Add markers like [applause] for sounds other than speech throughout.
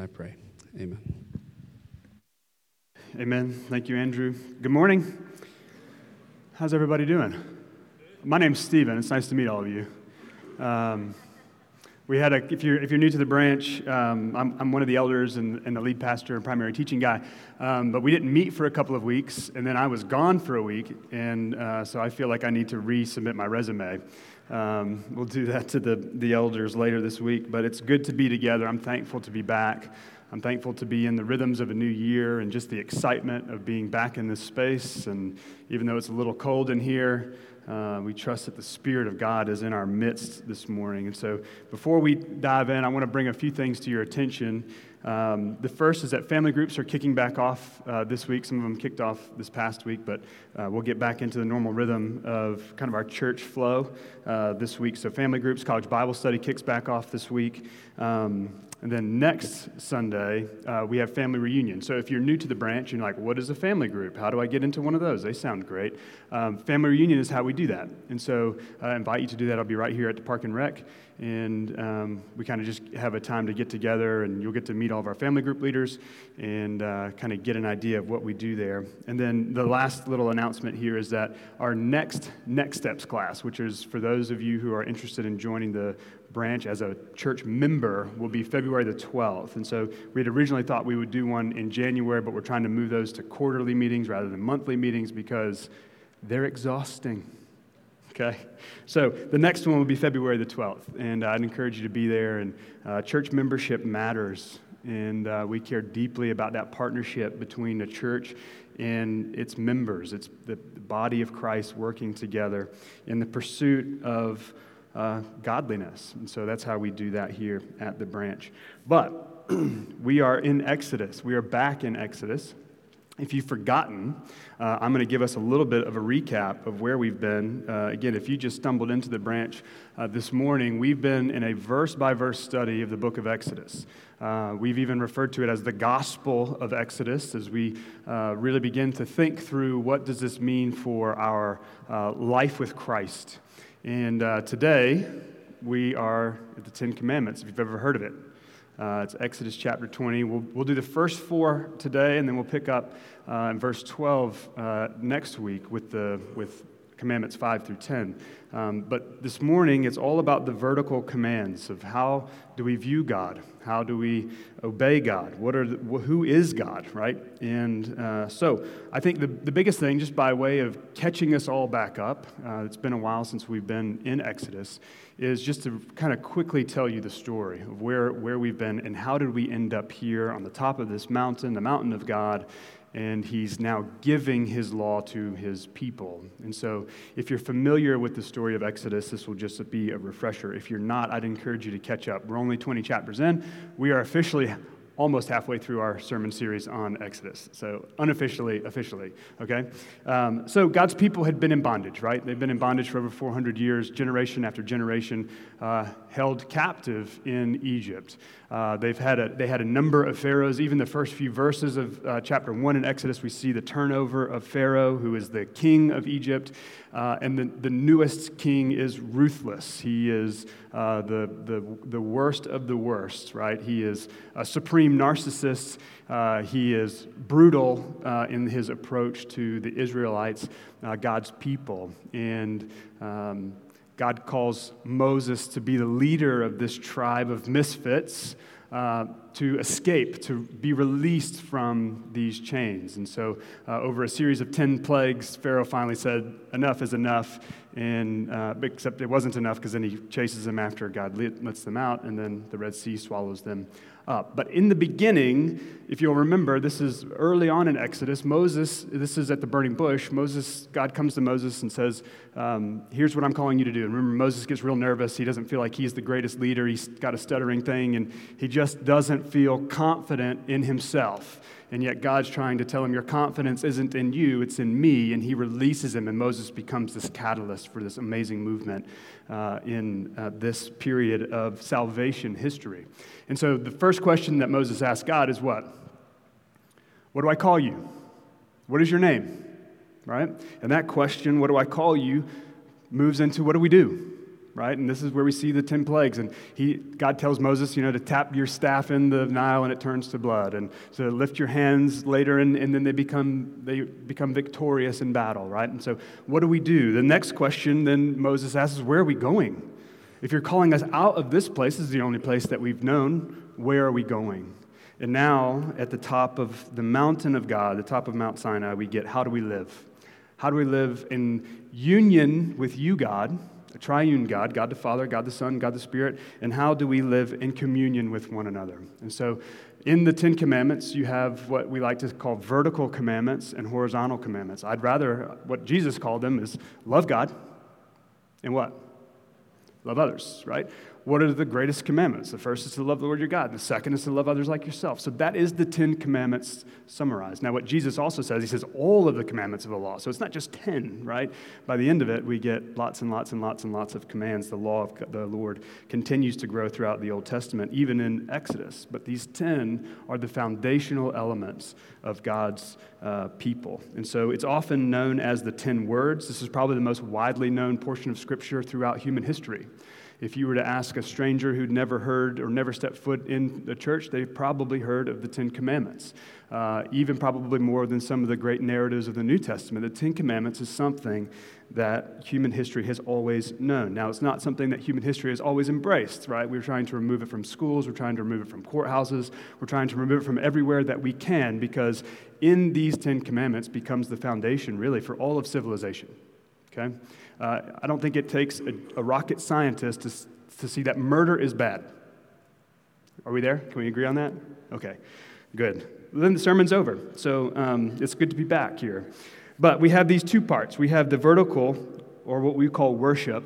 I pray. Amen. Amen. Thank you, Andrew. Good morning. How's everybody doing? My name's Stephen. It's nice to meet all of you. Um, we had a, if you're, if you're new to the branch, um, I'm, I'm one of the elders and, and the lead pastor and primary teaching guy. Um, but we didn't meet for a couple of weeks, and then I was gone for a week, and uh, so I feel like I need to resubmit my resume. Um, we'll do that to the, the elders later this week, but it's good to be together. I'm thankful to be back. I'm thankful to be in the rhythms of a new year and just the excitement of being back in this space. And even though it's a little cold in here, uh, we trust that the Spirit of God is in our midst this morning. And so, before we dive in, I want to bring a few things to your attention. Um, the first is that family groups are kicking back off uh, this week. Some of them kicked off this past week, but uh, we'll get back into the normal rhythm of kind of our church flow uh, this week. So, family groups, college Bible study kicks back off this week. Um, and then next Sunday, uh, we have family reunion. So if you're new to the branch, you're like, what is a family group? How do I get into one of those? They sound great. Um, family reunion is how we do that. And so I invite you to do that. I'll be right here at the Park and Rec. And um, we kind of just have a time to get together, and you'll get to meet all of our family group leaders and uh, kind of get an idea of what we do there. And then the last little announcement here is that our next Next Steps class, which is for those of you who are interested in joining the branch as a church member will be February the 12th. And so we had originally thought we would do one in January, but we're trying to move those to quarterly meetings rather than monthly meetings because they're exhausting. Okay? So the next one will be February the 12th. And I'd encourage you to be there. And uh, church membership matters. And uh, we care deeply about that partnership between the church and its members. It's the body of Christ working together in the pursuit of uh, godliness. And so that's how we do that here at the branch. But [clears throat] we are in Exodus. We are back in Exodus. If you've forgotten, uh, I'm going to give us a little bit of a recap of where we've been. Uh, again, if you just stumbled into the branch uh, this morning, we've been in a verse by verse study of the book of Exodus. Uh, we've even referred to it as the gospel of Exodus as we uh, really begin to think through what does this mean for our uh, life with Christ. And uh, today, we are at the Ten Commandments, if you've ever heard of it. Uh, it's Exodus chapter 20. We'll, we'll do the first four today, and then we'll pick up uh, in verse 12 uh, next week with, the, with commandments 5 through 10. Um, but this morning, it's all about the vertical commands of how do we view God? How do we obey God? What are the, who is God, right? And uh, so I think the, the biggest thing, just by way of catching us all back up, uh, it's been a while since we've been in Exodus, is just to kind of quickly tell you the story of where, where we've been and how did we end up here on the top of this mountain, the mountain of God, and he's now giving his law to his people. And so, if you're familiar with the story of Exodus, this will just be a refresher. If you're not, I'd encourage you to catch up. We're only 20 chapters in. We are officially almost halfway through our sermon series on Exodus. So, unofficially, officially, okay? Um, so, God's people had been in bondage, right? They've been in bondage for over 400 years, generation after generation, uh, held captive in Egypt. Uh, they've had a, they had a number of pharaohs. Even the first few verses of uh, chapter 1 in Exodus, we see the turnover of Pharaoh, who is the king of Egypt. Uh, and the, the newest king is ruthless. He is uh, the, the, the worst of the worst, right? He is a supreme narcissist. Uh, he is brutal uh, in his approach to the Israelites, God's people. And um, God calls Moses to be the leader of this tribe of misfits uh, to escape, to be released from these chains. And so, uh, over a series of 10 plagues, Pharaoh finally said, Enough is enough. And, uh, except it wasn't enough because then he chases them after God lets them out, and then the Red Sea swallows them up. But in the beginning, if you'll remember, this is early on in Exodus. Moses, this is at the burning bush. Moses, God comes to Moses and says, um, Here's what I'm calling you to do. And remember, Moses gets real nervous. He doesn't feel like he's the greatest leader. He's got a stuttering thing, and he just doesn't feel confident in himself. And yet, God's trying to tell him, Your confidence isn't in you, it's in me. And he releases him, and Moses becomes this catalyst for this amazing movement uh, in uh, this period of salvation history. And so the first question that Moses asked God is what? What do I call you? What is your name? Right? And that question, what do I call you, moves into what do we do? Right? And this is where we see the 10 plagues. And he, God tells Moses, you know, to tap your staff in the Nile and it turns to blood. And to lift your hands later and, and then they become, they become victorious in battle, right? And so what do we do? The next question then Moses asks is, where are we going? If you're calling us out of this place, this is the only place that we've known, where are we going? And now, at the top of the mountain of God, the top of Mount Sinai, we get how do we live? How do we live in union with you, God, a triune God, God the Father, God the Son, God the Spirit, and how do we live in communion with one another? And so, in the Ten Commandments, you have what we like to call vertical commandments and horizontal commandments. I'd rather, what Jesus called them is love God and what? Love others, right? What are the greatest commandments? The first is to love the Lord your God. The second is to love others like yourself. So that is the Ten Commandments summarized. Now, what Jesus also says, he says all of the commandments of the law. So it's not just 10, right? By the end of it, we get lots and lots and lots and lots of commands. The law of the Lord continues to grow throughout the Old Testament, even in Exodus. But these 10 are the foundational elements of God's uh, people. And so it's often known as the 10 words. This is probably the most widely known portion of Scripture throughout human history. If you were to ask a stranger who'd never heard or never stepped foot in the church, they've probably heard of the Ten Commandments, uh, even probably more than some of the great narratives of the New Testament. The Ten Commandments is something that human history has always known. Now, it's not something that human history has always embraced, right? We're trying to remove it from schools, we're trying to remove it from courthouses, we're trying to remove it from everywhere that we can because in these Ten Commandments becomes the foundation, really, for all of civilization. Okay? Uh, I don't think it takes a, a rocket scientist to, to see that murder is bad. Are we there? Can we agree on that? Okay, good. Then the sermon's over. So um, it's good to be back here. But we have these two parts we have the vertical, or what we call worship,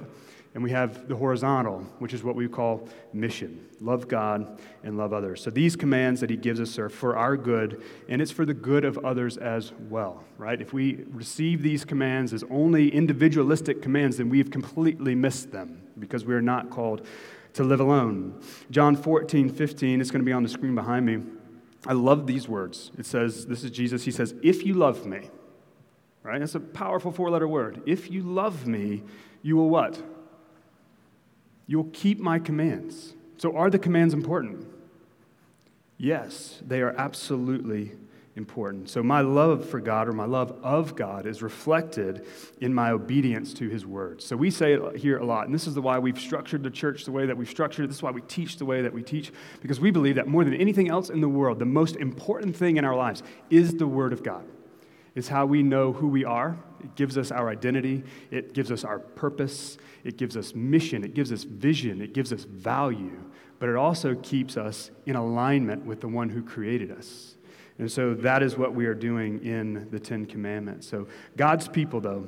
and we have the horizontal, which is what we call mission love God and love others. So these commands that he gives us are for our good, and it's for the good of others as well, right? If we receive these commands as only individualistic commands, then we've completely missed them because we are not called to live alone. John 14, 15, it's going to be on the screen behind me. I love these words. It says, This is Jesus. He says, If you love me, right? That's a powerful four letter word. If you love me, you will what? You'll keep my commands. So, are the commands important? Yes, they are absolutely important. So, my love for God or my love of God is reflected in my obedience to His words. So, we say it here a lot, and this is the why we've structured the church the way that we've structured it. This is why we teach the way that we teach, because we believe that more than anything else in the world, the most important thing in our lives is the Word of God. It's how we know who we are. It gives us our identity. It gives us our purpose. It gives us mission. It gives us vision. It gives us value. But it also keeps us in alignment with the one who created us. And so that is what we are doing in the Ten Commandments. So God's people, though,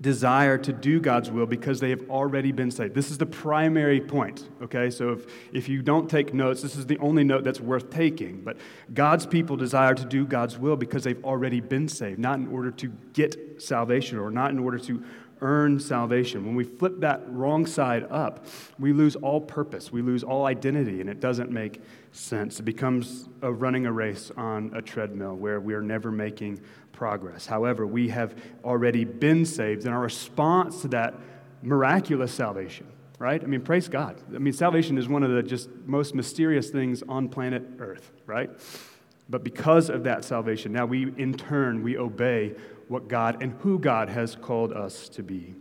desire to do God's will because they have already been saved. This is the primary point, okay? So if, if you don't take notes, this is the only note that's worth taking. But God's people desire to do God's will because they've already been saved, not in order to get salvation or not in order to earn salvation. When we flip that wrong side up, we lose all purpose, we lose all identity, and it doesn't make sense. It becomes a running a race on a treadmill where we are never making progress. However, we have already been saved, and our response to that miraculous salvation, right? I mean, praise God. I mean, salvation is one of the just most mysterious things on planet Earth, right? But because of that salvation, now we in turn we obey what God and who God has called us to be.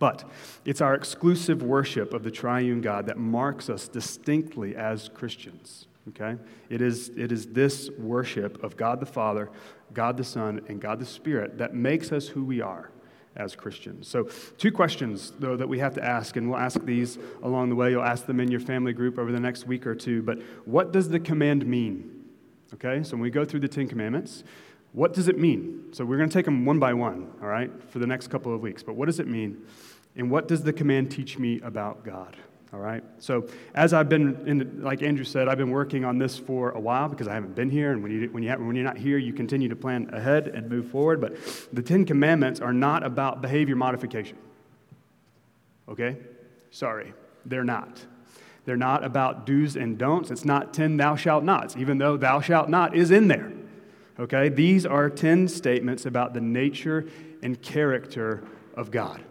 But it's our exclusive worship of the triune God that marks us distinctly as Christians. Okay? It is, it is this worship of God the Father, God the Son, and God the Spirit that makes us who we are as Christians. So, two questions, though, that we have to ask, and we'll ask these along the way. You'll ask them in your family group over the next week or two. But what does the command mean? Okay, so when we go through the Ten Commandments, what does it mean? So, we're going to take them one by one, all right, for the next couple of weeks. But what does it mean? And what does the command teach me about God? All right. So as I've been, in, like Andrew said, I've been working on this for a while because I haven't been here. And when you when you have, when you're not here, you continue to plan ahead and move forward. But the Ten Commandments are not about behavior modification. Okay. Sorry, they're not. They're not about do's and don'ts. It's not ten thou shalt nots, even though thou shalt not is in there. Okay. These are ten statements about the nature and character of God.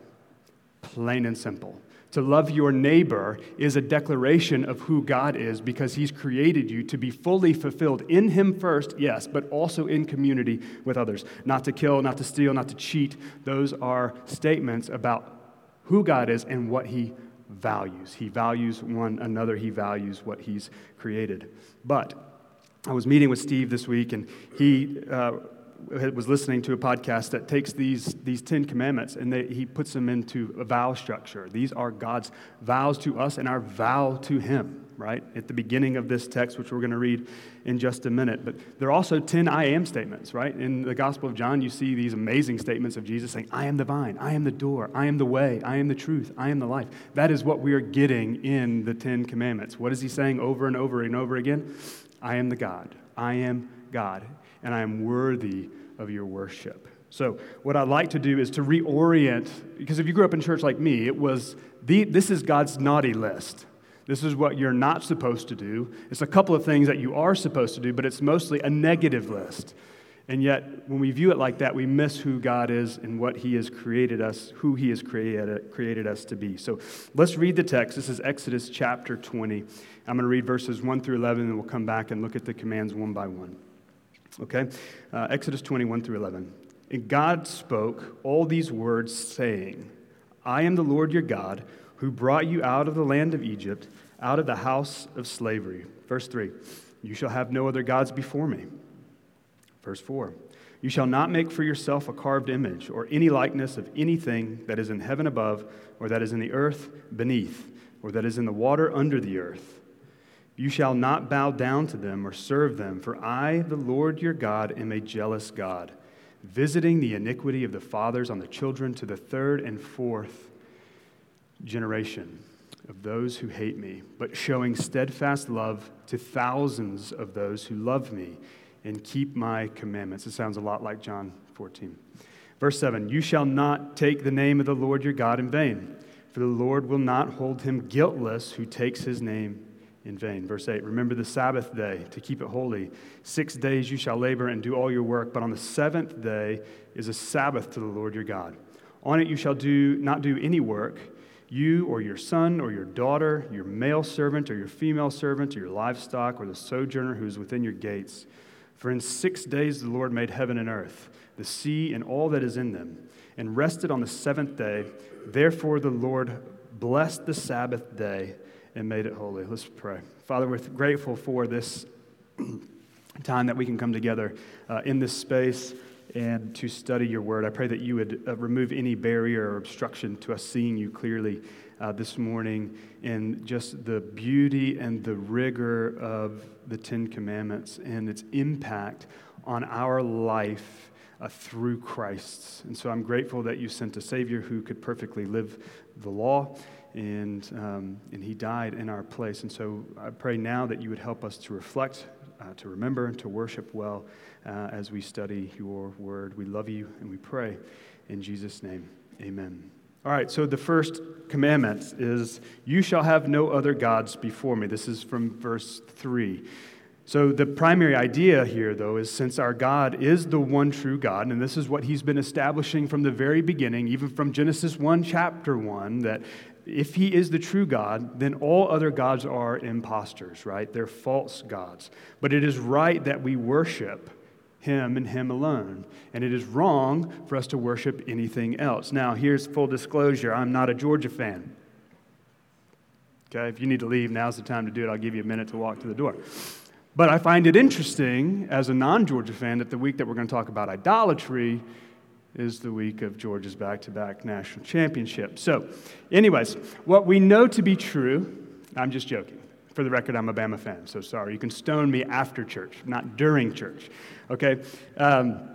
Plain and simple To love your neighbor is a declaration of who God is because He's created you to be fully fulfilled in Him first, yes, but also in community with others. Not to kill, not to steal, not to cheat. Those are statements about who God is and what He values. He values one another, He values what He's created. But I was meeting with Steve this week, and he uh, was listening to a podcast that takes these, these Ten Commandments and they, he puts them into a vow structure. These are God's vows to us and our vow to Him, right? At the beginning of this text, which we're going to read in just a minute. But there are also 10 I am statements, right? In the Gospel of John, you see these amazing statements of Jesus saying, I am the vine, I am the door, I am the way, I am the truth, I am the life. That is what we are getting in the Ten Commandments. What is He saying over and over and over again? I am the God. I am God and I am worthy of your worship. So, what I'd like to do is to reorient, because if you grew up in church like me, it was the, this is God's naughty list. This is what you're not supposed to do. It's a couple of things that you are supposed to do, but it's mostly a negative list. And yet, when we view it like that, we miss who God is and what He has created us, who He has created, created us to be. So let's read the text. This is Exodus chapter 20. I'm going to read verses 1 through 11, and we'll come back and look at the commands one by one. Okay? Uh, Exodus 21 through 11. And God spoke all these words, saying, I am the Lord your God, who brought you out of the land of Egypt, out of the house of slavery. Verse 3 You shall have no other gods before me. Verse 4 You shall not make for yourself a carved image, or any likeness of anything that is in heaven above, or that is in the earth beneath, or that is in the water under the earth. You shall not bow down to them or serve them, for I, the Lord your God, am a jealous God, visiting the iniquity of the fathers on the children to the third and fourth generation of those who hate me, but showing steadfast love to thousands of those who love me and keep my commandments. It sounds a lot like John 14. Verse 7 You shall not take the name of the Lord your God in vain, for the Lord will not hold him guiltless who takes his name in vain. Verse 8 Remember the Sabbath day to keep it holy. Six days you shall labor and do all your work, but on the seventh day is a Sabbath to the Lord your God. On it you shall do, not do any work, you or your son or your daughter, your male servant or your female servant, or your livestock, or the sojourner who is within your gates. For in six days the Lord made heaven and earth, the sea and all that is in them, and rested on the seventh day. Therefore the Lord blessed the Sabbath day and made it holy. Let's pray. Father, we're grateful for this [clears throat] time that we can come together uh, in this space and to study your word. I pray that you would uh, remove any barrier or obstruction to us seeing you clearly uh, this morning and just the beauty and the rigor of the Ten Commandments and its impact on our life. Uh, through Christ. And so I'm grateful that you sent a Savior who could perfectly live the law and, um, and he died in our place. And so I pray now that you would help us to reflect, uh, to remember, and to worship well uh, as we study your word. We love you and we pray in Jesus' name. Amen. All right, so the first commandment is, You shall have no other gods before me. This is from verse 3. So, the primary idea here, though, is since our God is the one true God, and this is what he's been establishing from the very beginning, even from Genesis 1, chapter 1, that if he is the true God, then all other gods are impostors, right? They're false gods. But it is right that we worship him and him alone. And it is wrong for us to worship anything else. Now, here's full disclosure I'm not a Georgia fan. Okay, if you need to leave, now's the time to do it. I'll give you a minute to walk to the door. But I find it interesting as a non Georgia fan that the week that we're going to talk about idolatry, is the week of Georgia's back to back national championship. So, anyways, what we know to be true, I'm just joking. For the record, I'm a Bama fan, so sorry. You can stone me after church, not during church. Okay? Um,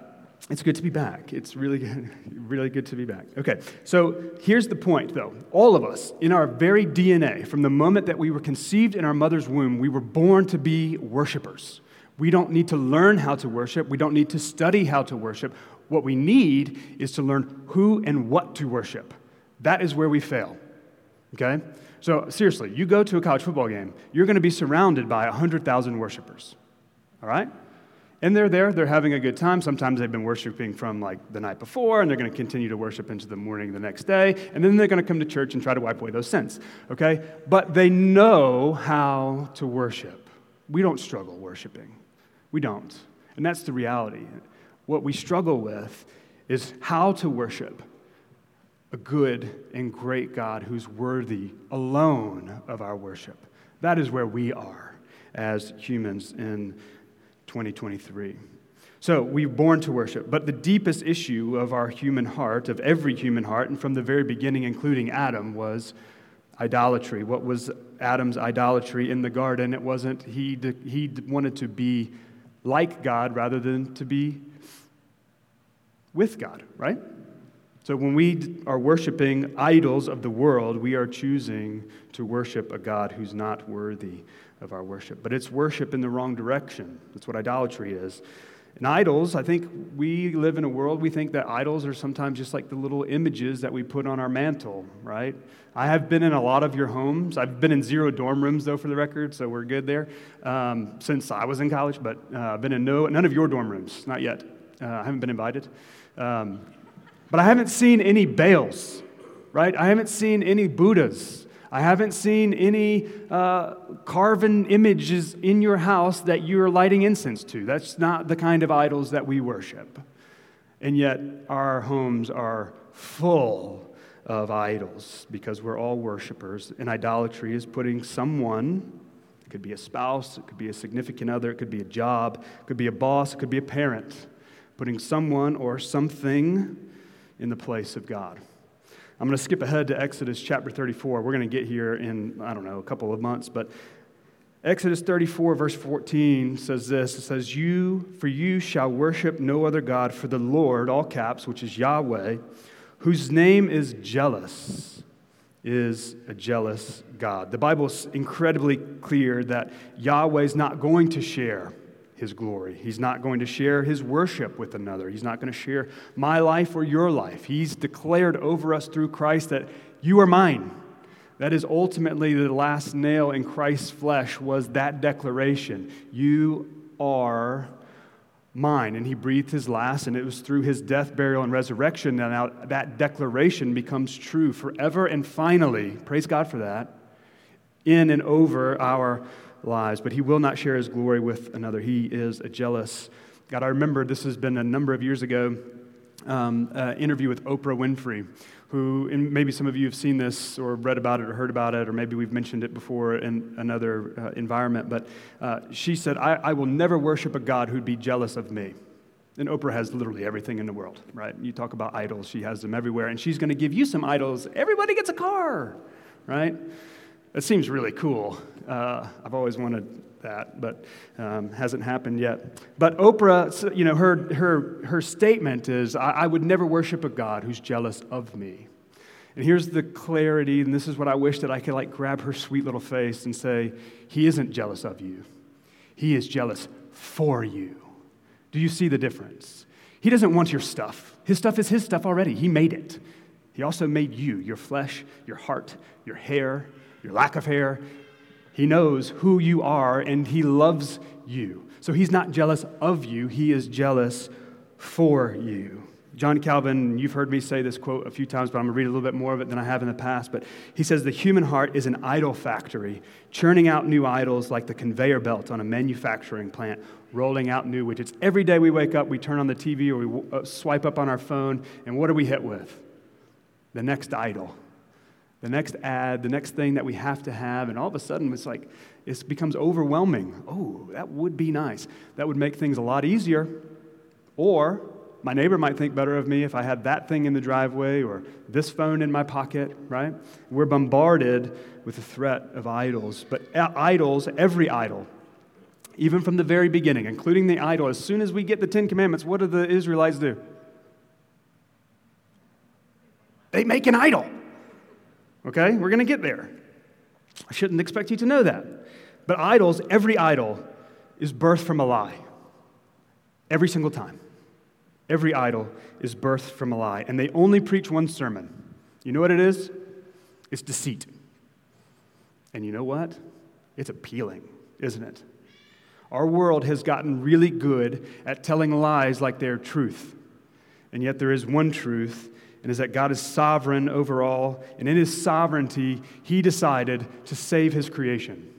it's good to be back. It's really good, [laughs] really good to be back. Okay, so here's the point though. All of us, in our very DNA, from the moment that we were conceived in our mother's womb, we were born to be worshipers. We don't need to learn how to worship. We don't need to study how to worship. What we need is to learn who and what to worship. That is where we fail. Okay? So, seriously, you go to a college football game, you're going to be surrounded by 100,000 worshipers. All right? And they're there, they're having a good time. Sometimes they've been worshiping from like the night before, and they're going to continue to worship into the morning the next day, and then they're going to come to church and try to wipe away those sins, okay? But they know how to worship. We don't struggle worshiping. We don't. And that's the reality. What we struggle with is how to worship a good and great God who's worthy alone of our worship. That is where we are as humans in 2023. So we're born to worship, but the deepest issue of our human heart, of every human heart, and from the very beginning, including Adam, was idolatry. What was Adam's idolatry in the garden? It wasn't, he, he wanted to be like God rather than to be with God, right? So when we are worshiping idols of the world, we are choosing to worship a God who's not worthy of our worship. But it's worship in the wrong direction. That's what idolatry is. And idols, I think we live in a world, we think that idols are sometimes just like the little images that we put on our mantle, right? I have been in a lot of your homes. I've been in zero dorm rooms, though, for the record, so we're good there, um, since I was in college, but uh, I've been in no, none of your dorm rooms, not yet. Uh, I haven't been invited. Um, but I haven't seen any Baals, right? I haven't seen any Buddhas. I haven't seen any uh, carven images in your house that you're lighting incense to. That's not the kind of idols that we worship. And yet, our homes are full of idols because we're all worshipers. And idolatry is putting someone, it could be a spouse, it could be a significant other, it could be a job, it could be a boss, it could be a parent, putting someone or something in the place of God. I'm going to skip ahead to Exodus chapter 34. We're going to get here in, I don't know, a couple of months, but Exodus 34, verse 14 says this It says, You, for you shall worship no other God, for the Lord, all caps, which is Yahweh, whose name is jealous, is a jealous God. The Bible is incredibly clear that Yahweh is not going to share his glory. He's not going to share his worship with another. He's not going to share my life or your life. He's declared over us through Christ that you are mine. That is ultimately the last nail in Christ's flesh was that declaration. You are mine. And he breathed his last, and it was through his death, burial, and resurrection that now that declaration becomes true forever and finally. Praise God for that. In and over our lives, but he will not share his glory with another. He is a jealous God. I remember this has been a number of years ago, um, uh, interview with Oprah Winfrey, who, and maybe some of you have seen this or read about it or heard about it, or maybe we've mentioned it before in another uh, environment, but uh, she said, I, I will never worship a God who'd be jealous of me. And Oprah has literally everything in the world, right? You talk about idols, she has them everywhere, and she's going to give you some idols. Everybody gets a car, right? That seems really cool. Uh, I've always wanted that, but um, hasn't happened yet. But Oprah, you know, her, her, her statement is I, I would never worship a God who's jealous of me. And here's the clarity, and this is what I wish that I could like grab her sweet little face and say, He isn't jealous of you, He is jealous for you. Do you see the difference? He doesn't want your stuff. His stuff is His stuff already. He made it. He also made you, your flesh, your heart, your hair, your lack of hair. He knows who you are and he loves you. So he's not jealous of you, he is jealous for you. John Calvin, you've heard me say this quote a few times, but I'm going to read a little bit more of it than I have in the past. But he says, The human heart is an idol factory, churning out new idols like the conveyor belt on a manufacturing plant, rolling out new widgets. Every day we wake up, we turn on the TV or we uh, swipe up on our phone, and what are we hit with? The next idol the next ad, the next thing that we have to have, and all of a sudden it's like it becomes overwhelming. Oh, that would be nice. That would make things a lot easier. Or my neighbor might think better of me if I had that thing in the driveway or this phone in my pocket, right? We're bombarded with the threat of idols. But uh, idols, every idol, even from the very beginning, including the idol, as soon as we get the Ten Commandments, what do the Israelites do? They make an idol. Okay? We're going to get there. I shouldn't expect you to know that. But idols, every idol, is birthed from a lie. Every single time. Every idol is birthed from a lie. And they only preach one sermon. You know what it is? It's deceit. And you know what? It's appealing, isn't it? Our world has gotten really good at telling lies like they're truth. And yet there is one truth, and is that God is sovereign over all, and in his sovereignty, he decided to save his creation.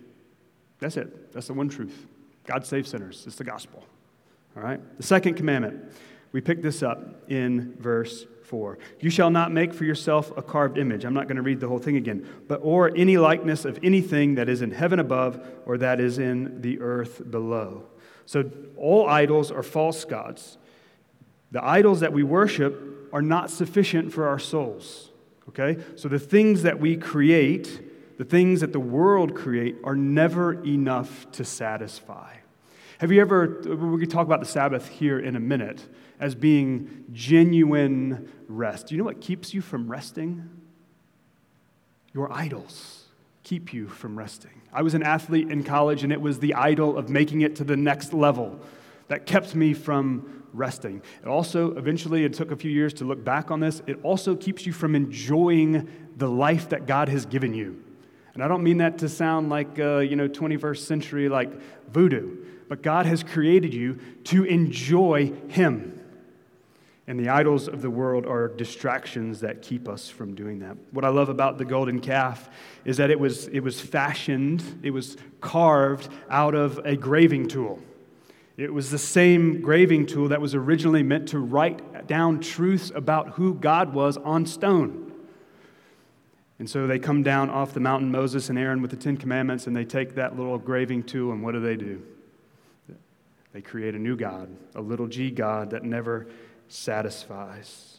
That's it. That's the one truth. God saves sinners. It's the gospel. All right? The second commandment, we pick this up in verse 4. You shall not make for yourself a carved image. I'm not going to read the whole thing again, but or any likeness of anything that is in heaven above or that is in the earth below. So all idols are false gods. The idols that we worship are not sufficient for our souls. Okay? So the things that we create, the things that the world create, are never enough to satisfy. Have you ever, we can talk about the Sabbath here in a minute as being genuine rest. Do you know what keeps you from resting? Your idols keep you from resting. I was an athlete in college, and it was the idol of making it to the next level that kept me from resting. It also, eventually, it took a few years to look back on this, it also keeps you from enjoying the life that God has given you. And I don't mean that to sound like, uh, you know, 21st century like voodoo, but God has created you to enjoy Him. And the idols of the world are distractions that keep us from doing that. What I love about the golden calf is that it was, it was fashioned, it was carved out of a graving tool. It was the same graving tool that was originally meant to write down truths about who God was on stone. And so they come down off the mountain, Moses and Aaron, with the Ten Commandments, and they take that little graving tool, and what do they do? They create a new God, a little g God that never satisfies.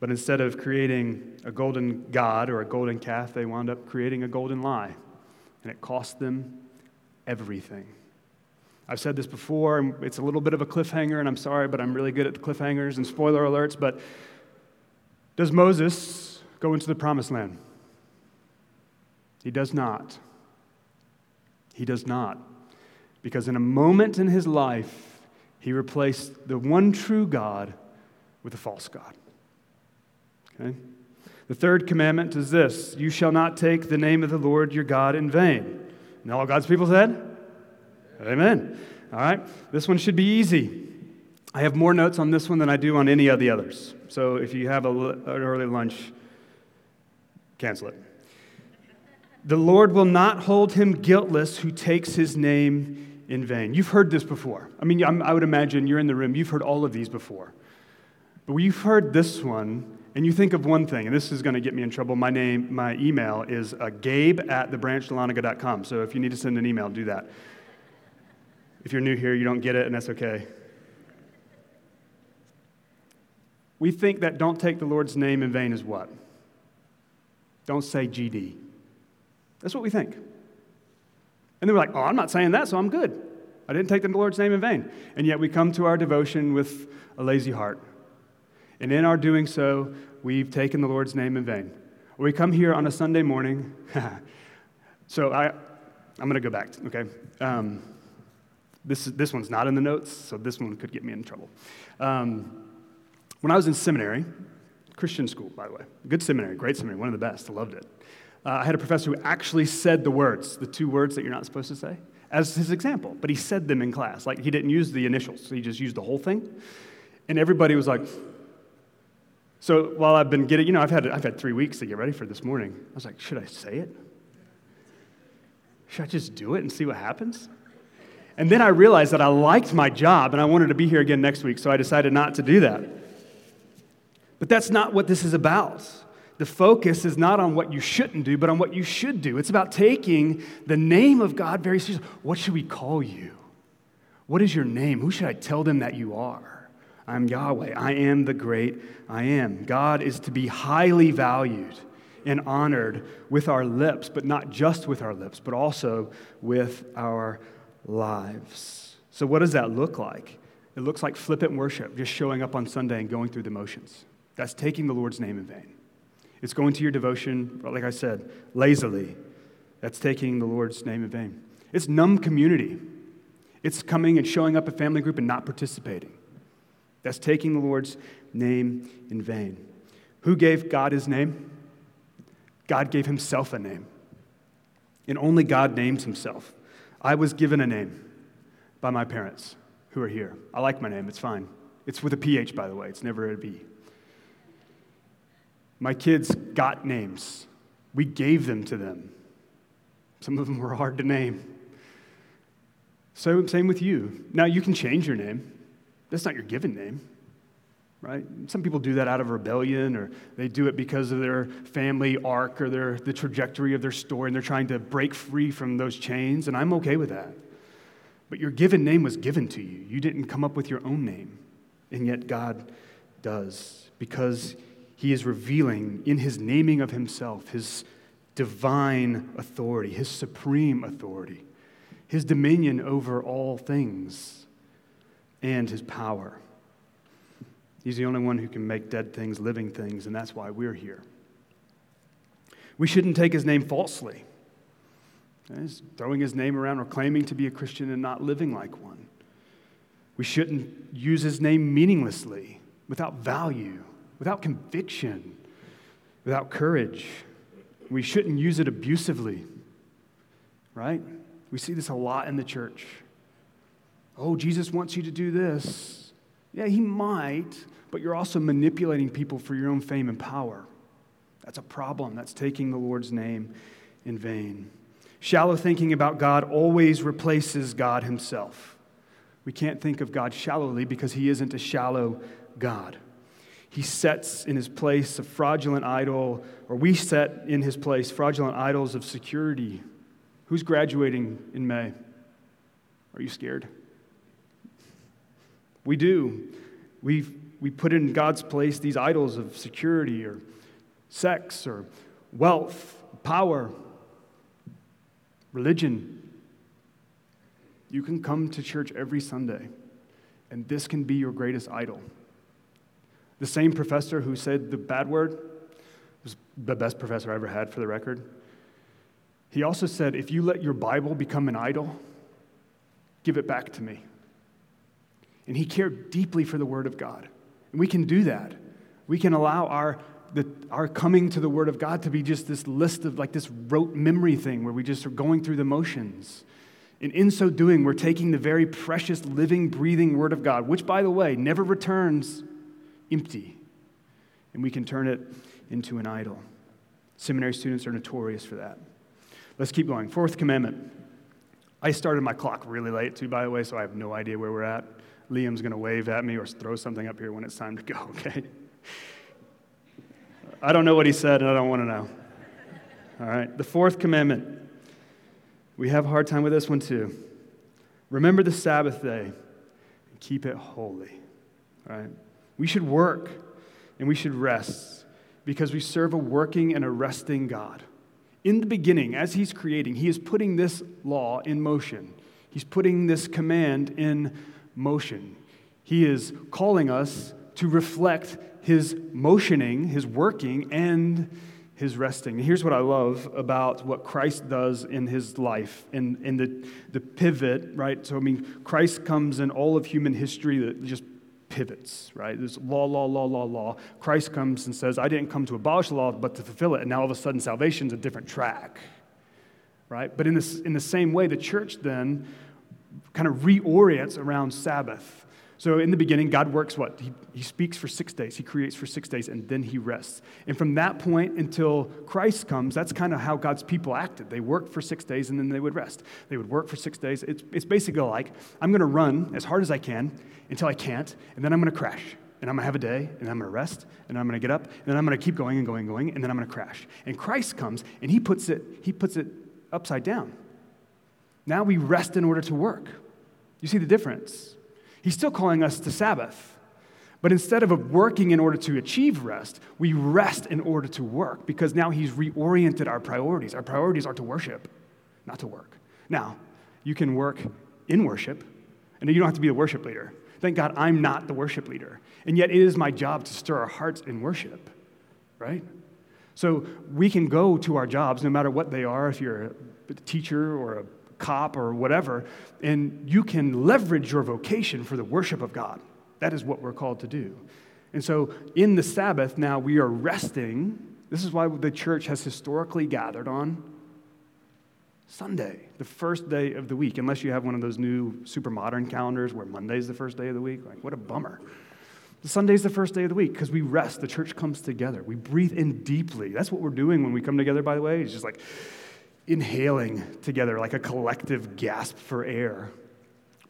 But instead of creating a golden God or a golden calf, they wound up creating a golden lie. And it cost them everything. I've said this before, and it's a little bit of a cliffhanger, and I'm sorry, but I'm really good at cliffhangers and spoiler alerts. But does Moses go into the promised land? He does not. He does not. Because in a moment in his life, he replaced the one true God with a false God. Okay? The third commandment is this You shall not take the name of the Lord your God in vain. And all God's people said? Amen. All right? This one should be easy. I have more notes on this one than I do on any of the others. So if you have a, an early lunch, cancel it. The Lord will not hold him guiltless who takes his name in vain. You've heard this before. I mean, I would imagine you're in the room, you've heard all of these before. But you've heard this one, and you think of one thing, and this is going to get me in trouble. My name, my email is uh, gabe at thebranchdahlonega.com. So if you need to send an email, do that. If you're new here, you don't get it, and that's okay. We think that don't take the Lord's name in vain is what? Don't say GD. That's what we think. And then we're like, oh, I'm not saying that, so I'm good. I didn't take the Lord's name in vain. And yet we come to our devotion with a lazy heart and in our doing so, we've taken the Lord's name in vain. We come here on a Sunday morning. [laughs] so I, I'm going to go back, okay? Um, this, this one's not in the notes, so this one could get me in trouble. Um, when I was in seminary, Christian school, by the way, good seminary, great seminary, one of the best, I loved it. Uh, I had a professor who actually said the words, the two words that you're not supposed to say, as his example, but he said them in class. Like he didn't use the initials, so he just used the whole thing. And everybody was like, so while I've been getting, you know, I've had, I've had three weeks to get ready for this morning. I was like, should I say it? Should I just do it and see what happens? And then I realized that I liked my job and I wanted to be here again next week, so I decided not to do that. But that's not what this is about. The focus is not on what you shouldn't do, but on what you should do. It's about taking the name of God very seriously. What should we call you? What is your name? Who should I tell them that you are? I'm Yahweh. I am the great I am. God is to be highly valued and honored with our lips, but not just with our lips, but also with our lives. So, what does that look like? It looks like flippant worship, just showing up on Sunday and going through the motions. That's taking the Lord's name in vain. It's going to your devotion, like I said, lazily. That's taking the Lord's name in vain. It's numb community. It's coming and showing up at family group and not participating. That's taking the Lord's name in vain. Who gave God his name? God gave himself a name. And only God names himself. I was given a name, by my parents who are here. I like my name, it's fine. It's with a PH, by the way, it's never a B. My kids got names. We gave them to them. Some of them were hard to name. So, same with you. Now, you can change your name. That's not your given name, right? Some people do that out of rebellion, or they do it because of their family arc or their, the trajectory of their story, and they're trying to break free from those chains, and I'm okay with that. But your given name was given to you. You didn't come up with your own name, and yet God does because He is revealing in His naming of Himself His divine authority, His supreme authority his dominion over all things, and his power. He's the only one who can make dead things living things, and that's why we're here. We shouldn't take his name falsely. Eh, He's throwing his name around or claiming to be a Christian and not living like one. We shouldn't use his name meaninglessly, without value, without conviction, without courage. We shouldn't use it abusively, right? We see this a lot in the church. Oh, Jesus wants you to do this. Yeah, he might, but you're also manipulating people for your own fame and power. That's a problem. That's taking the Lord's name in vain. Shallow thinking about God always replaces God himself. We can't think of God shallowly because he isn't a shallow God. He sets in his place a fraudulent idol, or we set in his place fraudulent idols of security Who's graduating in May? Are you scared? We do. we we put in God's place these idols of security or sex or wealth, power, religion. You can come to church every Sunday, and this can be your greatest idol. The same professor who said the bad word was the best professor I ever had, for the record. He also said, If you let your Bible become an idol, give it back to me. And he cared deeply for the Word of God. And we can do that. We can allow our, the, our coming to the Word of God to be just this list of like this rote memory thing where we just are going through the motions. And in so doing, we're taking the very precious, living, breathing Word of God, which, by the way, never returns empty, and we can turn it into an idol. Seminary students are notorious for that. Let's keep going. Fourth commandment. I started my clock really late, too, by the way, so I have no idea where we're at. Liam's going to wave at me or throw something up here when it's time to go, [laughs] okay? I don't know what he said, and I don't want to know. All right, the fourth commandment. We have a hard time with this one, too. Remember the Sabbath day and keep it holy, all right? We should work and we should rest because we serve a working and a resting God. In the beginning, as he's creating, he is putting this law in motion. He's putting this command in motion. He is calling us to reflect his motioning, his working, and his resting. And here's what I love about what Christ does in his life, in, in the, the pivot, right? So, I mean, Christ comes in all of human history that just pivots, right? There's law, law, law, law, law. Christ comes and says, I didn't come to abolish the law, but to fulfill it. And now all of a sudden, salvation's a different track, right? But in, this, in the same way, the church then kind of reorients around Sabbath. So in the beginning, God works what? He, he speaks for six days, He creates for six days, and then He rests. And from that point until Christ comes, that's kind of how God's people acted. They worked for six days and then they would rest. They would work for six days. It's, it's basically like I'm going to run as hard as I can until I can't, and then I'm going to crash. And I'm going to have a day, and I'm going to rest, and I'm going to get up, and then I'm going to keep going and going and going, and then I'm going to crash. And Christ comes, and he puts it, he puts it upside down. Now we rest in order to work. You see the difference? He's still calling us to Sabbath. But instead of working in order to achieve rest, we rest in order to work because now he's reoriented our priorities. Our priorities are to worship, not to work. Now, you can work in worship, and you don't have to be the worship leader. Thank God I'm not the worship leader. And yet it is my job to stir our hearts in worship, right? So we can go to our jobs, no matter what they are, if you're a teacher or a cop or whatever, and you can leverage your vocation for the worship of God. That is what we're called to do. And so in the Sabbath, now we are resting. This is why the church has historically gathered on Sunday, the first day of the week, unless you have one of those new super modern calendars where Monday's the first day of the week. Like, what a bummer. Sunday's the first day of the week because we rest. The church comes together. We breathe in deeply. That's what we're doing when we come together, by the way. It's just like inhaling together, like a collective gasp for air.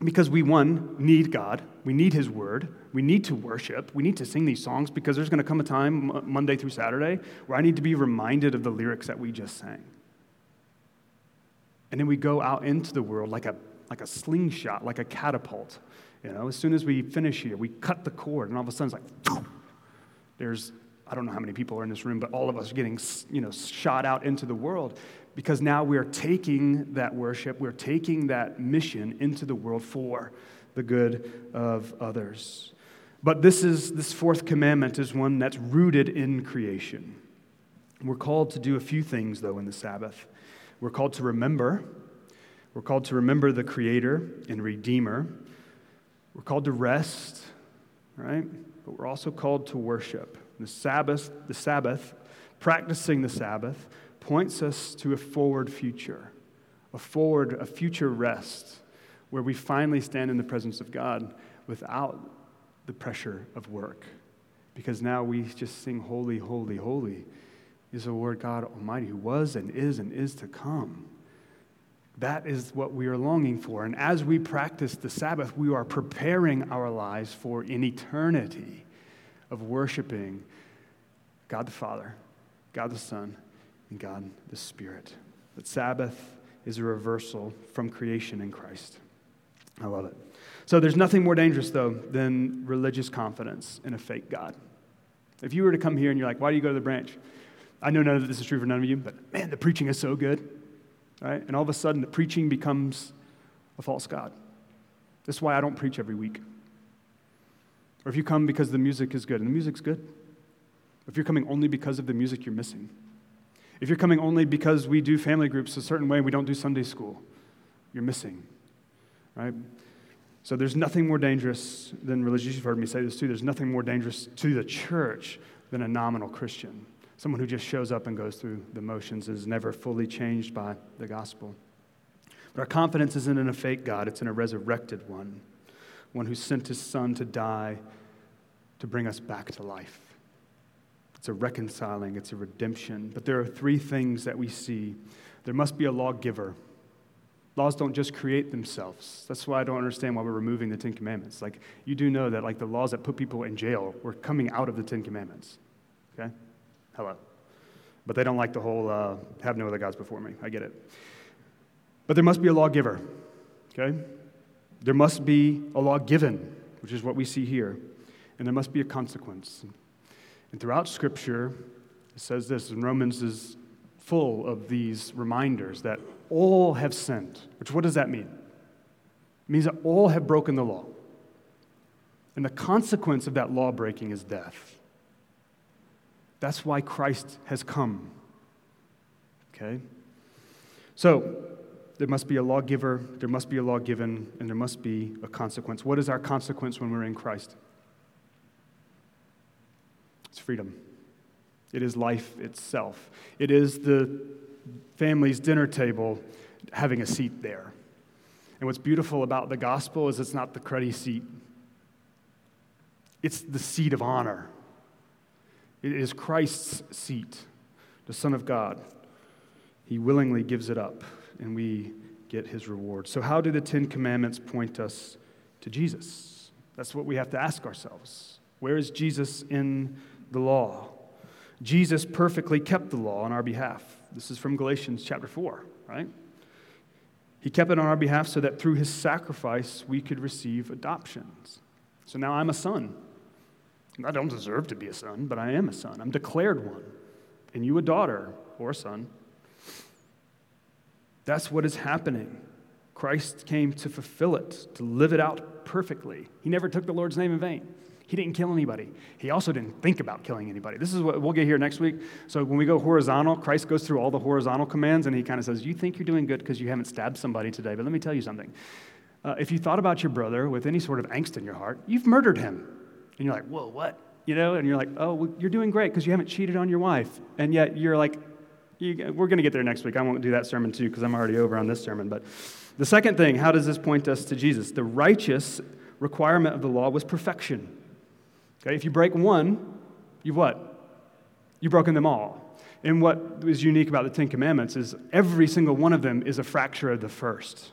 Because we, one, need God. We need His Word. We need to worship. We need to sing these songs because there's going to come a time, Monday through Saturday, where I need to be reminded of the lyrics that we just sang. And then we go out into the world like a, like a slingshot, like a catapult. You know, as soon as we finish here, we cut the cord, and all of a sudden it's like, there's, I don't know how many people are in this room, but all of us are getting, you know, shot out into the world because now we're taking that worship, we're taking that mission into the world for the good of others. But this is this fourth commandment is one that's rooted in creation. We're called to do a few things though in the Sabbath. We're called to remember. We're called to remember the Creator and Redeemer. We're called to rest, right? But we're also called to worship. The Sabbath, the Sabbath, practicing the Sabbath, points us to a forward future, a forward, a future rest, where we finally stand in the presence of God without the pressure of work. Because now we just sing, Holy, Holy, Holy is the Lord God Almighty, who was and is and is to come. That is what we are longing for. And as we practice the Sabbath, we are preparing our lives for an eternity of worshiping God the Father, God the Son, and God the Spirit. But Sabbath is a reversal from creation in Christ. I love it. So there's nothing more dangerous, though, than religious confidence in a fake God. If you were to come here and you're like, why do you go to the branch? I know none of this is true for none of you, but man, the preaching is so good, right? And all of a sudden, the preaching becomes a false God. That's why I don't preach every week. Or if you come because the music is good, and the music's good. If you're coming only because of the music, you're missing. If you're coming only because we do family groups a certain way, we don't do Sunday school, you're missing, right? So there's nothing more dangerous than religious. You've heard me say this too. There's nothing more dangerous to the church than a nominal Christian. Someone who just shows up and goes through the motions is never fully changed by the gospel. But our confidence isn't in a fake God, it's in a resurrected one, one who sent his son to die to bring us back to life. It's a reconciling, it's a redemption. But there are three things that we see there must be a lawgiver. Laws don't just create themselves. That's why I don't understand why we're removing the Ten Commandments. Like, you do know that, like, the laws that put people in jail were coming out of the Ten Commandments. Okay? Hello. But they don't like the whole uh, have no other gods before me. I get it. But there must be a lawgiver, okay? There must be a law given, which is what we see here. And there must be a consequence. And throughout Scripture, it says this, and Romans is full of these reminders that all have sinned. Which, what does that mean? It means that all have broken the law. And the consequence of that law breaking is death. That's why Christ has come. Okay? So, there must be a lawgiver, there must be a law given, and there must be a consequence. What is our consequence when we're in Christ? It's freedom. It is life itself. It is the family's dinner table having a seat there. And what's beautiful about the gospel is it's not the cruddy seat, it's the seat of honor. It is Christ's seat, the Son of God. He willingly gives it up, and we get his reward. So, how do the Ten Commandments point us to Jesus? That's what we have to ask ourselves. Where is Jesus in the law? Jesus perfectly kept the law on our behalf. This is from Galatians chapter 4, right? He kept it on our behalf so that through his sacrifice we could receive adoptions. So now I'm a son. I don't deserve to be a son, but I am a son. I'm declared one. And you a daughter or a son. That's what is happening. Christ came to fulfill it, to live it out perfectly. He never took the Lord's name in vain. He didn't kill anybody. He also didn't think about killing anybody. This is what we'll get here next week. So when we go horizontal, Christ goes through all the horizontal commands and he kind of says, You think you're doing good because you haven't stabbed somebody today, but let me tell you something. Uh, if you thought about your brother with any sort of angst in your heart, you've murdered him. And you're like, whoa, what? You know, and you're like, oh, well, you're doing great because you haven't cheated on your wife. And yet you're like, You, we're going to get there next week. I won't do that sermon too because I'm already over on this sermon. But the second thing, how does this point us to Jesus? The righteous requirement of the law was perfection. Okay, if you break one, you've what? You've broken them all. And what is unique about the Ten Commandments is every single one of them is a fracture of the first.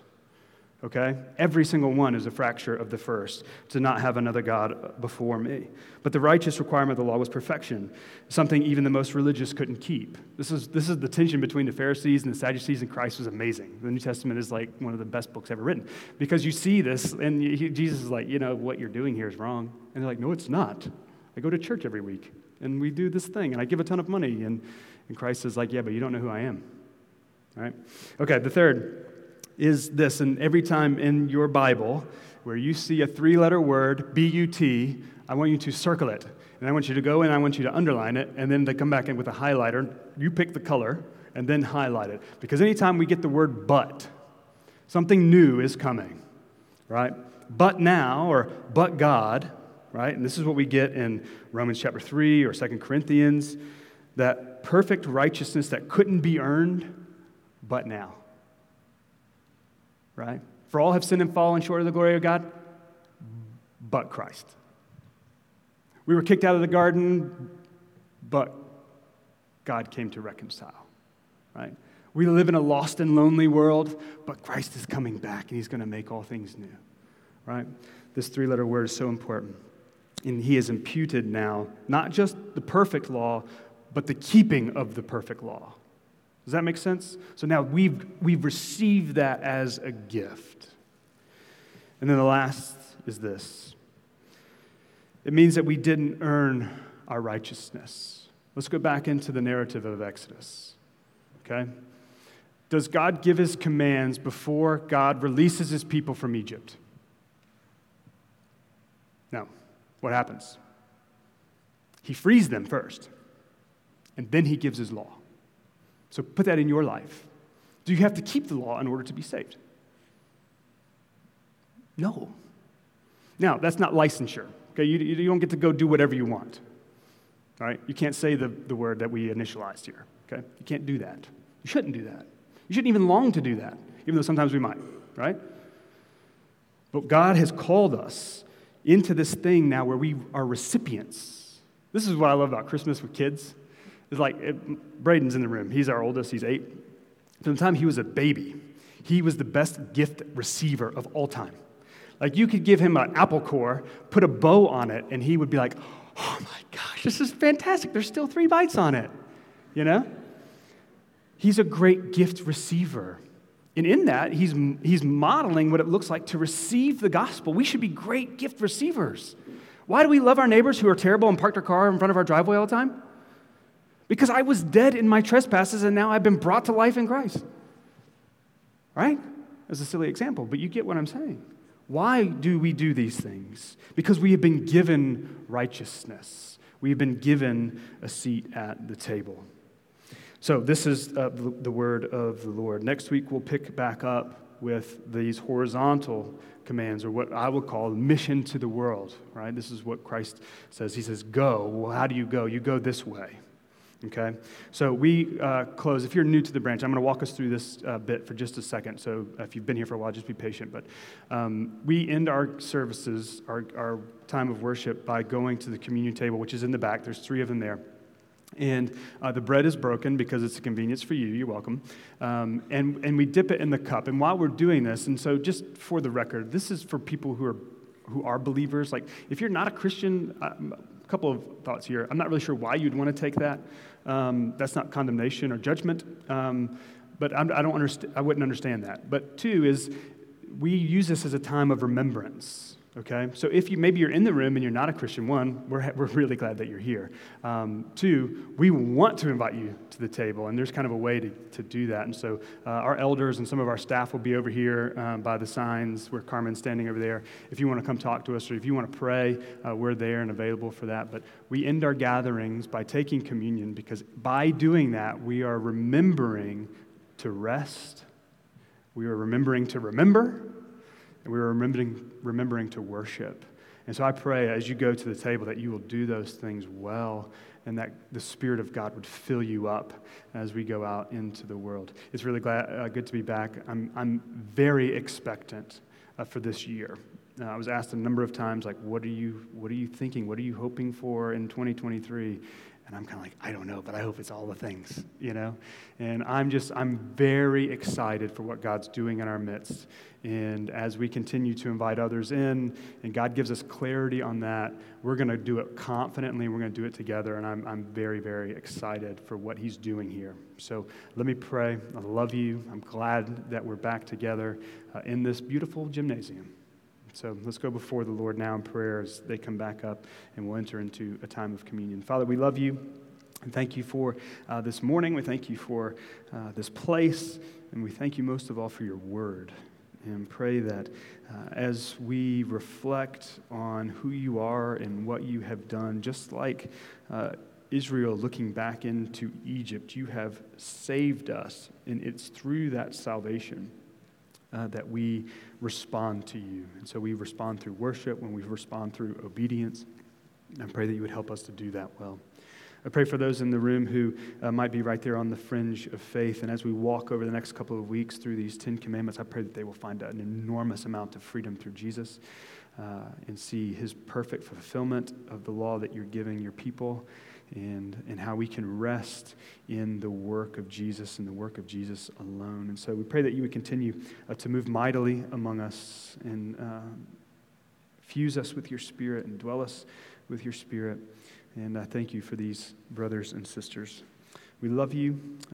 Okay? Every single one is a fracture of the first, to not have another God before me. But the righteous requirement of the law was perfection, something even the most religious couldn't keep. This is, this is the tension between the Pharisees and the Sadducees and Christ was amazing. The New Testament is like one of the best books ever written because you see this, and Jesus is like, you know, what you're doing here is wrong. And they're like, no, it's not. I go to church every week, and we do this thing, and I give a ton of money. And, and Christ is like, yeah, but you don't know who I am. All right? Okay, the third is this, and every time in your Bible where you see a three letter word, B U T, I want you to circle it. And I want you to go in, I want you to underline it, and then to come back in with a highlighter. You pick the color, and then highlight it. Because anytime we get the word but, something new is coming, right? But now, or but God, right? And this is what we get in Romans chapter 3 or Second Corinthians that perfect righteousness that couldn't be earned, but now right? For all have sinned and fallen short of the glory of God, but Christ. We were kicked out of the garden, but God came to reconcile, right? We live in a lost and lonely world, but Christ is coming back and he's going to make all things new, right? This three letter word is so important. And he has imputed now not just the perfect law, but the keeping of the perfect law. Does that make sense? So now we've, we've received that as a gift. And then the last is this it means that we didn't earn our righteousness. Let's go back into the narrative of Exodus. Okay? Does God give his commands before God releases his people from Egypt? No. What happens? He frees them first, and then he gives his law. So put that in your life. Do you have to keep the law in order to be saved? No. Now, that's not licensure. Okay, you, you don't get to go do whatever you want. All right? You can't say the, the word that we initialized here. Okay? You can't do that. You shouldn't do that. You shouldn't even long to do that, even though sometimes we might, right? But God has called us into this thing now where we are recipients. This is what I love about Christmas with kids. It's like it, Braden's in the room. He's our oldest, he's eight. From the time he was a baby, he was the best gift receiver of all time. Like you could give him an apple core, put a bow on it, and he would be like, oh my gosh, this is fantastic. There's still three bites on it. You know? He's a great gift receiver. And in that, he's, he's modeling what it looks like to receive the gospel. We should be great gift receivers. Why do we love our neighbors who are terrible and park their car in front of our driveway all the time? Because I was dead in my trespasses and now I've been brought to life in Christ. Right? As a silly example, but you get what I'm saying. Why do we do these things? Because we have been given righteousness. We have been given a seat at the table. So, this is uh, the word of the Lord. Next week, we'll pick back up with these horizontal commands, or what I would call mission to the world, right? This is what Christ says. He says, Go. Well, how do you go? You go this way. Okay? So we uh, close. If you're new to the branch, I'm going to walk us through this uh, bit for just a second. So if you've been here for a while, just be patient. But um, we end our services, our, our time of worship, by going to the communion table, which is in the back. There's three of them there. And uh, the bread is broken because it's a convenience for you. You're welcome. Um, and, and we dip it in the cup. And while we're doing this, and so just for the record, this is for people who are, who are believers. Like, if you're not a Christian, uh, couple of thoughts here. I'm not really sure why you'd want to take that. Um, that's not condemnation or judgment, um, but I'm, I, don't understand, I wouldn't understand that. But two is we use this as a time of remembrance okay? So if you maybe you're in the room and you're not a Christian, one, we're, we're really glad that you're here. Um, two, we want to invite you to the table, and there's kind of a way to, to do that. And so uh, our elders and some of our staff will be over here um, by the signs where Carmen's standing over there. If you want to come talk to us or if you want to pray, uh, we're there and available for that. But we end our gatherings by taking communion because by doing that, we are remembering to rest. We are remembering to remember and we were remembering, remembering to worship. And so I pray as you go to the table that you will do those things well and that the Spirit of God would fill you up as we go out into the world. It's really glad, uh, good to be back. I'm, I'm very expectant uh, for this year. Uh, I was asked a number of times, like, what are you, what are you thinking? What are you hoping for in 2023? And I'm kind of like, I don't know, but I hope it's all the things, you know? And I'm just, I'm very excited for what God's doing in our midst. And as we continue to invite others in, and God gives us clarity on that, we're going to do it confidently, we're going to do it together. And I'm, I'm very, very excited for what He's doing here. So let me pray. I love you. I'm glad that we're back together uh, in this beautiful gymnasium. So let's go before the Lord now in prayer as they come back up and we'll enter into a time of communion. Father, we love you and thank you for uh, this morning. We thank you for uh, this place. And we thank you most of all for your word. And pray that uh, as we reflect on who you are and what you have done, just like uh, Israel looking back into Egypt, you have saved us. And it's through that salvation uh, that we respond to you. And so we respond through worship, when we respond through obedience. I pray that you would help us to do that well. I pray for those in the room who uh, might be right there on the fringe of faith. And as we walk over the next couple of weeks through these Ten Commandments, I pray that they will find an enormous amount of freedom through Jesus uh, and see his perfect fulfillment of the law that you're giving your people and, and how we can rest in the work of Jesus and the work of Jesus alone. And so we pray that you would continue uh, to move mightily among us and uh, fuse us with your spirit and dwell us with your spirit. And I thank you for these brothers and sisters. We love you.